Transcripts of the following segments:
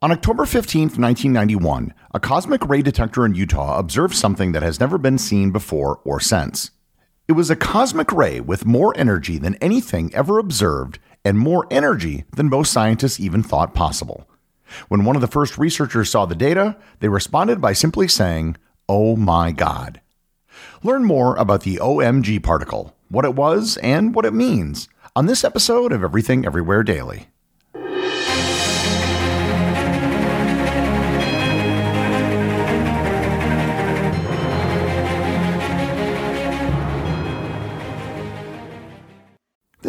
On October 15, 1991, a cosmic ray detector in Utah observed something that has never been seen before or since. It was a cosmic ray with more energy than anything ever observed and more energy than most scientists even thought possible. When one of the first researchers saw the data, they responded by simply saying, Oh my God. Learn more about the OMG particle, what it was, and what it means on this episode of Everything Everywhere Daily.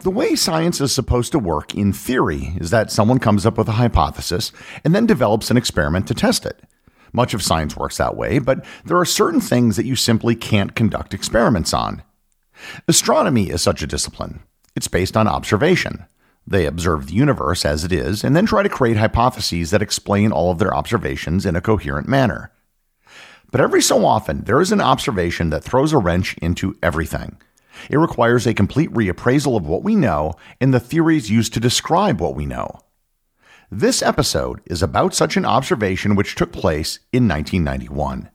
The way science is supposed to work in theory is that someone comes up with a hypothesis and then develops an experiment to test it. Much of science works that way, but there are certain things that you simply can't conduct experiments on. Astronomy is such a discipline. It's based on observation. They observe the universe as it is and then try to create hypotheses that explain all of their observations in a coherent manner. But every so often, there is an observation that throws a wrench into everything. It requires a complete reappraisal of what we know and the theories used to describe what we know. This episode is about such an observation which took place in 1991.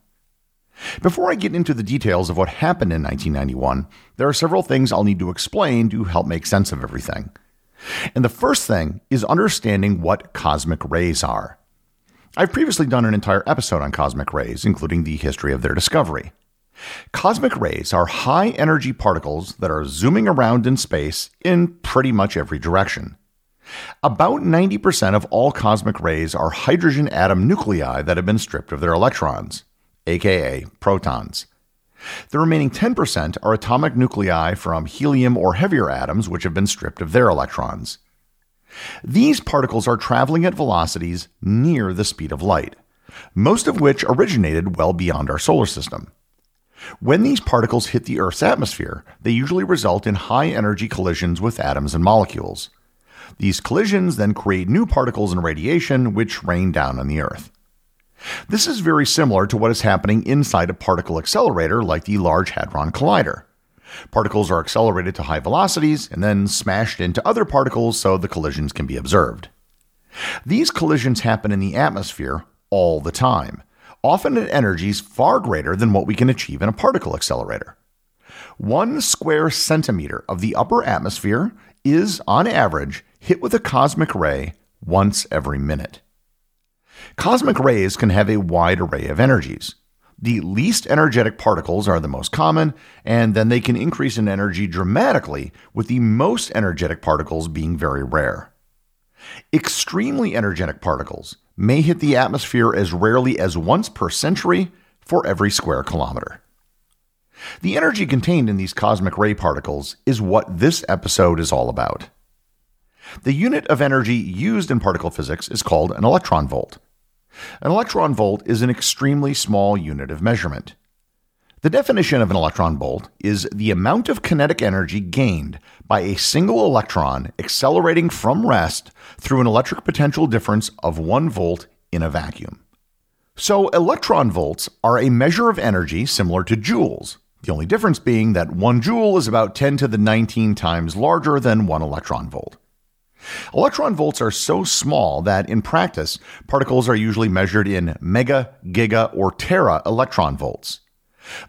Before I get into the details of what happened in 1991, there are several things I'll need to explain to help make sense of everything. And the first thing is understanding what cosmic rays are. I've previously done an entire episode on cosmic rays, including the history of their discovery. Cosmic rays are high energy particles that are zooming around in space in pretty much every direction. About 90% of all cosmic rays are hydrogen atom nuclei that have been stripped of their electrons, aka protons. The remaining 10% are atomic nuclei from helium or heavier atoms which have been stripped of their electrons. These particles are traveling at velocities near the speed of light, most of which originated well beyond our solar system. When these particles hit the Earth's atmosphere, they usually result in high energy collisions with atoms and molecules. These collisions then create new particles and radiation, which rain down on the Earth. This is very similar to what is happening inside a particle accelerator like the Large Hadron Collider. Particles are accelerated to high velocities and then smashed into other particles so the collisions can be observed. These collisions happen in the atmosphere all the time, often at energies far greater than what we can achieve in a particle accelerator. One square centimeter of the upper atmosphere is, on average, hit with a cosmic ray once every minute. Cosmic rays can have a wide array of energies. The least energetic particles are the most common, and then they can increase in energy dramatically, with the most energetic particles being very rare. Extremely energetic particles may hit the atmosphere as rarely as once per century for every square kilometer. The energy contained in these cosmic ray particles is what this episode is all about. The unit of energy used in particle physics is called an electron volt. An electron volt is an extremely small unit of measurement. The definition of an electron volt is the amount of kinetic energy gained by a single electron accelerating from rest through an electric potential difference of 1 volt in a vacuum. So, electron volts are a measure of energy similar to joules, the only difference being that 1 joule is about 10 to the 19 times larger than 1 electron volt. Electron volts are so small that in practice, particles are usually measured in mega, giga, or tera electron volts.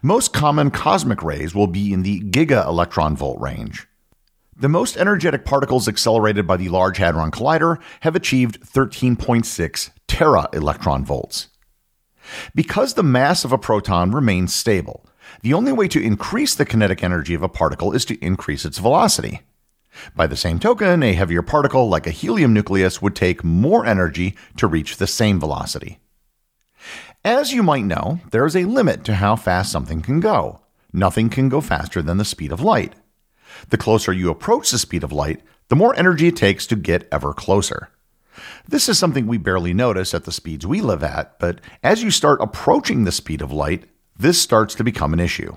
Most common cosmic rays will be in the giga electron volt range. The most energetic particles accelerated by the Large Hadron Collider have achieved 13.6 tera electron volts. Because the mass of a proton remains stable, the only way to increase the kinetic energy of a particle is to increase its velocity. By the same token, a heavier particle like a helium nucleus would take more energy to reach the same velocity. As you might know, there is a limit to how fast something can go. Nothing can go faster than the speed of light. The closer you approach the speed of light, the more energy it takes to get ever closer. This is something we barely notice at the speeds we live at, but as you start approaching the speed of light, this starts to become an issue.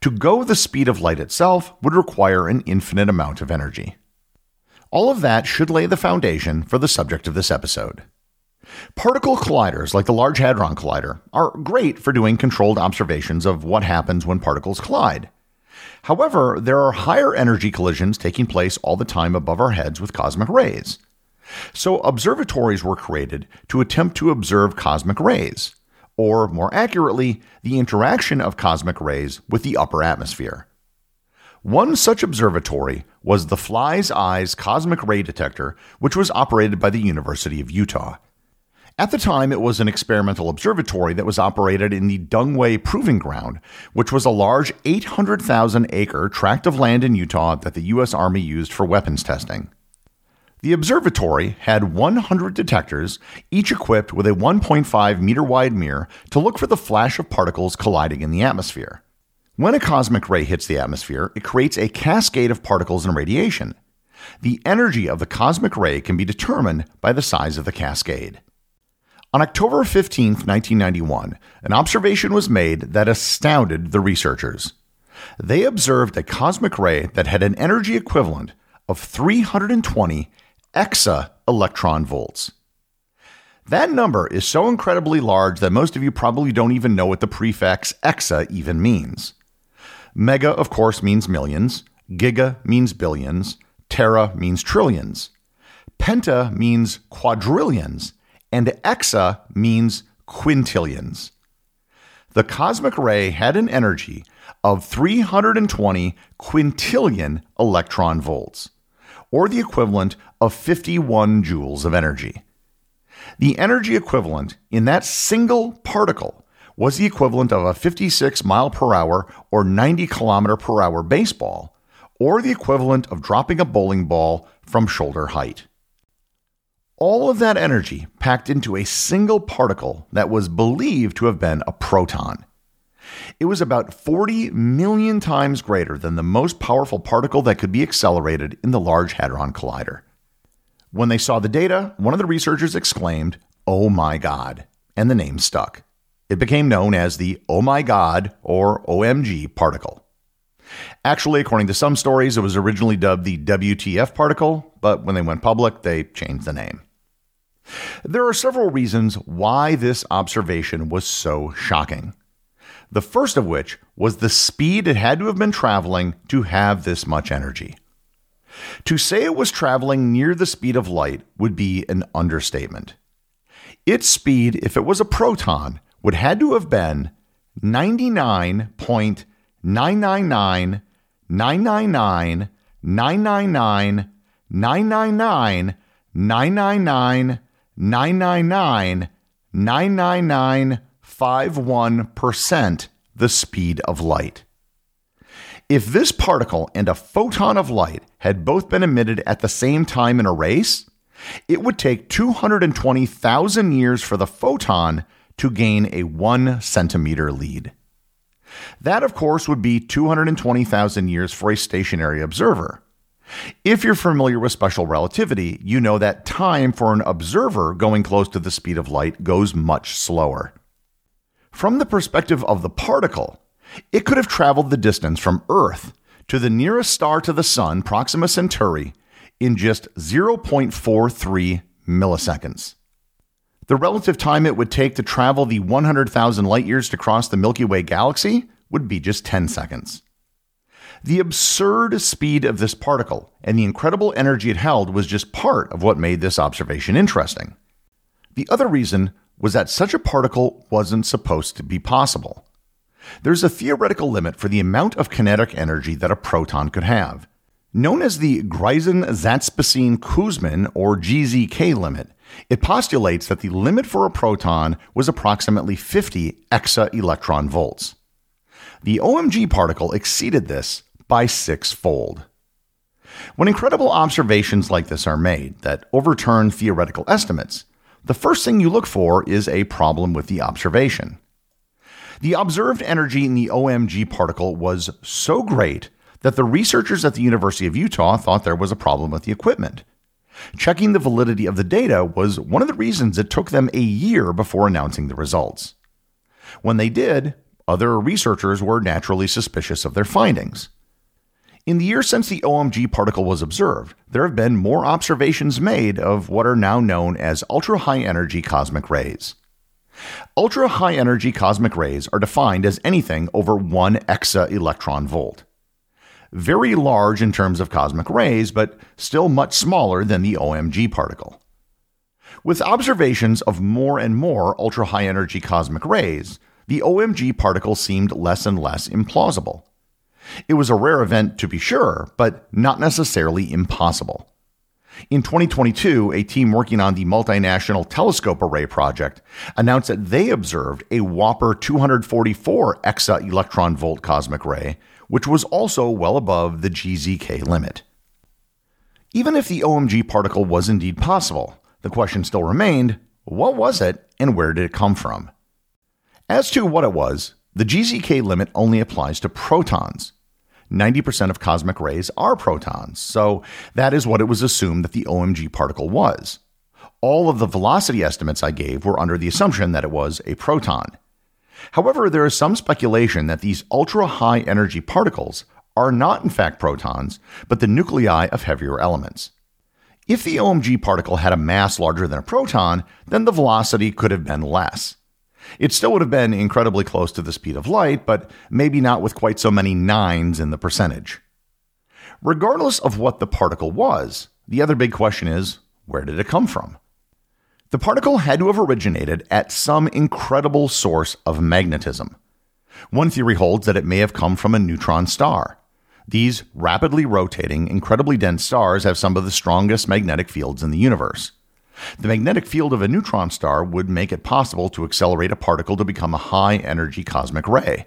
To go the speed of light itself would require an infinite amount of energy. All of that should lay the foundation for the subject of this episode. Particle colliders, like the Large Hadron Collider, are great for doing controlled observations of what happens when particles collide. However, there are higher energy collisions taking place all the time above our heads with cosmic rays. So, observatories were created to attempt to observe cosmic rays or more accurately, the interaction of cosmic rays with the upper atmosphere. One such observatory was the Fly's Eyes Cosmic Ray Detector, which was operated by the University of Utah. At the time, it was an experimental observatory that was operated in the Dugway Proving Ground, which was a large 800,000 acre tract of land in Utah that the U.S. Army used for weapons testing. The observatory had 100 detectors, each equipped with a 1.5 meter wide mirror to look for the flash of particles colliding in the atmosphere. When a cosmic ray hits the atmosphere, it creates a cascade of particles and radiation. The energy of the cosmic ray can be determined by the size of the cascade. On October 15, 1991, an observation was made that astounded the researchers. They observed a cosmic ray that had an energy equivalent of 320 exa electron volts. That number is so incredibly large that most of you probably don't even know what the prefix exa even means. Mega, of course, means millions, giga means billions, tera means trillions, penta means quadrillions, and exa means quintillions. The cosmic ray had an energy of 320 quintillion electron volts or the equivalent of 51 joules of energy. The energy equivalent in that single particle was the equivalent of a 56 mile per hour or 90 kilometer per hour baseball, or the equivalent of dropping a bowling ball from shoulder height. All of that energy packed into a single particle that was believed to have been a proton. It was about 40 million times greater than the most powerful particle that could be accelerated in the Large Hadron Collider. When they saw the data, one of the researchers exclaimed, Oh my God, and the name stuck. It became known as the Oh my God or OMG particle. Actually, according to some stories, it was originally dubbed the WTF particle, but when they went public, they changed the name. There are several reasons why this observation was so shocking the first of which was the speed it had to have been traveling to have this much energy. To say it was traveling near the speed of light would be an understatement. Its speed, if it was a proton, would had to have been 99.999 999 999 999 999 999 999 0.51% the speed of light. If this particle and a photon of light had both been emitted at the same time in a race, it would take 220,000 years for the photon to gain a one centimeter lead. That, of course, would be 220,000 years for a stationary observer. If you're familiar with special relativity, you know that time for an observer going close to the speed of light goes much slower. From the perspective of the particle, it could have traveled the distance from Earth to the nearest star to the Sun, Proxima Centauri, in just 0.43 milliseconds. The relative time it would take to travel the 100,000 light years to cross the Milky Way galaxy would be just 10 seconds. The absurd speed of this particle and the incredible energy it held was just part of what made this observation interesting. The other reason was that such a particle wasn't supposed to be possible. There's a theoretical limit for the amount of kinetic energy that a proton could have. Known as the Greisen-Zatsepin-Kuzmin or GZK limit, it postulates that the limit for a proton was approximately 50 exa electron volts. The OMG particle exceeded this by sixfold. When incredible observations like this are made that overturn theoretical estimates, the first thing you look for is a problem with the observation. The observed energy in the OMG particle was so great that the researchers at the University of Utah thought there was a problem with the equipment. Checking the validity of the data was one of the reasons it took them a year before announcing the results. When they did, other researchers were naturally suspicious of their findings. In the years since the OMG particle was observed, there have been more observations made of what are now known as ultra high energy cosmic rays. Ultra high energy cosmic rays are defined as anything over 1 exa electron volt. Very large in terms of cosmic rays, but still much smaller than the OMG particle. With observations of more and more ultra high energy cosmic rays, the OMG particle seemed less and less implausible. It was a rare event to be sure, but not necessarily impossible. In 2022, a team working on the multinational telescope array project announced that they observed a whopper 244 exa electron volt cosmic ray, which was also well above the GZK limit. Even if the OMG particle was indeed possible, the question still remained what was it and where did it come from? As to what it was, the GZK limit only applies to protons. 90% of cosmic rays are protons, so that is what it was assumed that the OMG particle was. All of the velocity estimates I gave were under the assumption that it was a proton. However, there is some speculation that these ultra high energy particles are not in fact protons, but the nuclei of heavier elements. If the OMG particle had a mass larger than a proton, then the velocity could have been less. It still would have been incredibly close to the speed of light, but maybe not with quite so many nines in the percentage. Regardless of what the particle was, the other big question is where did it come from? The particle had to have originated at some incredible source of magnetism. One theory holds that it may have come from a neutron star. These rapidly rotating, incredibly dense stars have some of the strongest magnetic fields in the universe. The magnetic field of a neutron star would make it possible to accelerate a particle to become a high energy cosmic ray.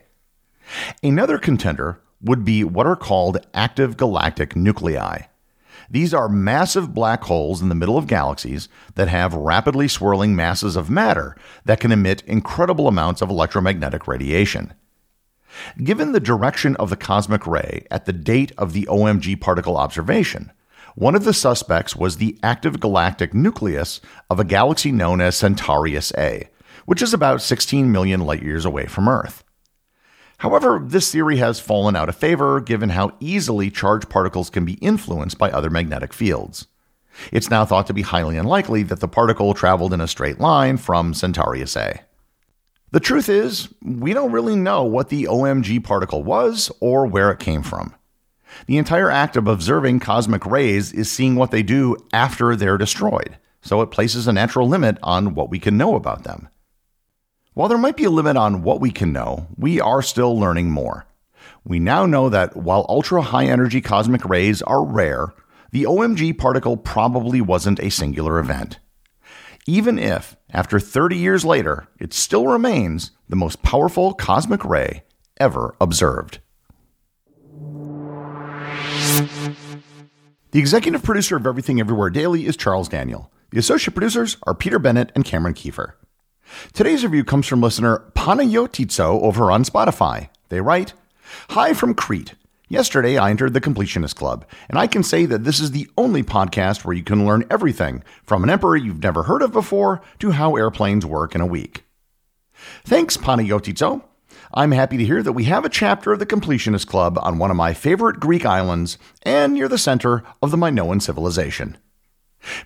Another contender would be what are called active galactic nuclei. These are massive black holes in the middle of galaxies that have rapidly swirling masses of matter that can emit incredible amounts of electromagnetic radiation. Given the direction of the cosmic ray at the date of the OMG particle observation, one of the suspects was the active galactic nucleus of a galaxy known as Centaurus A, which is about 16 million light years away from Earth. However, this theory has fallen out of favor given how easily charged particles can be influenced by other magnetic fields. It's now thought to be highly unlikely that the particle traveled in a straight line from Centaurus A. The truth is, we don't really know what the OMG particle was or where it came from. The entire act of observing cosmic rays is seeing what they do after they're destroyed, so it places a natural limit on what we can know about them. While there might be a limit on what we can know, we are still learning more. We now know that while ultra high energy cosmic rays are rare, the OMG particle probably wasn't a singular event. even if, after 30 years later, it still remains the most powerful cosmic ray ever observed. The executive producer of Everything Everywhere Daily is Charles Daniel. The associate producers are Peter Bennett and Cameron Kieffer. Today's review comes from listener Panayotitso over on Spotify. They write, Hi from Crete. Yesterday, I entered the Completionist Club, and I can say that this is the only podcast where you can learn everything from an emperor you've never heard of before to how airplanes work in a week. Thanks, Panayotitso. I'm happy to hear that we have a chapter of the Completionist Club on one of my favorite Greek islands and near the center of the Minoan civilization.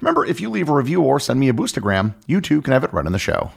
Remember, if you leave a review or send me a boostagram, you too can have it run in the show.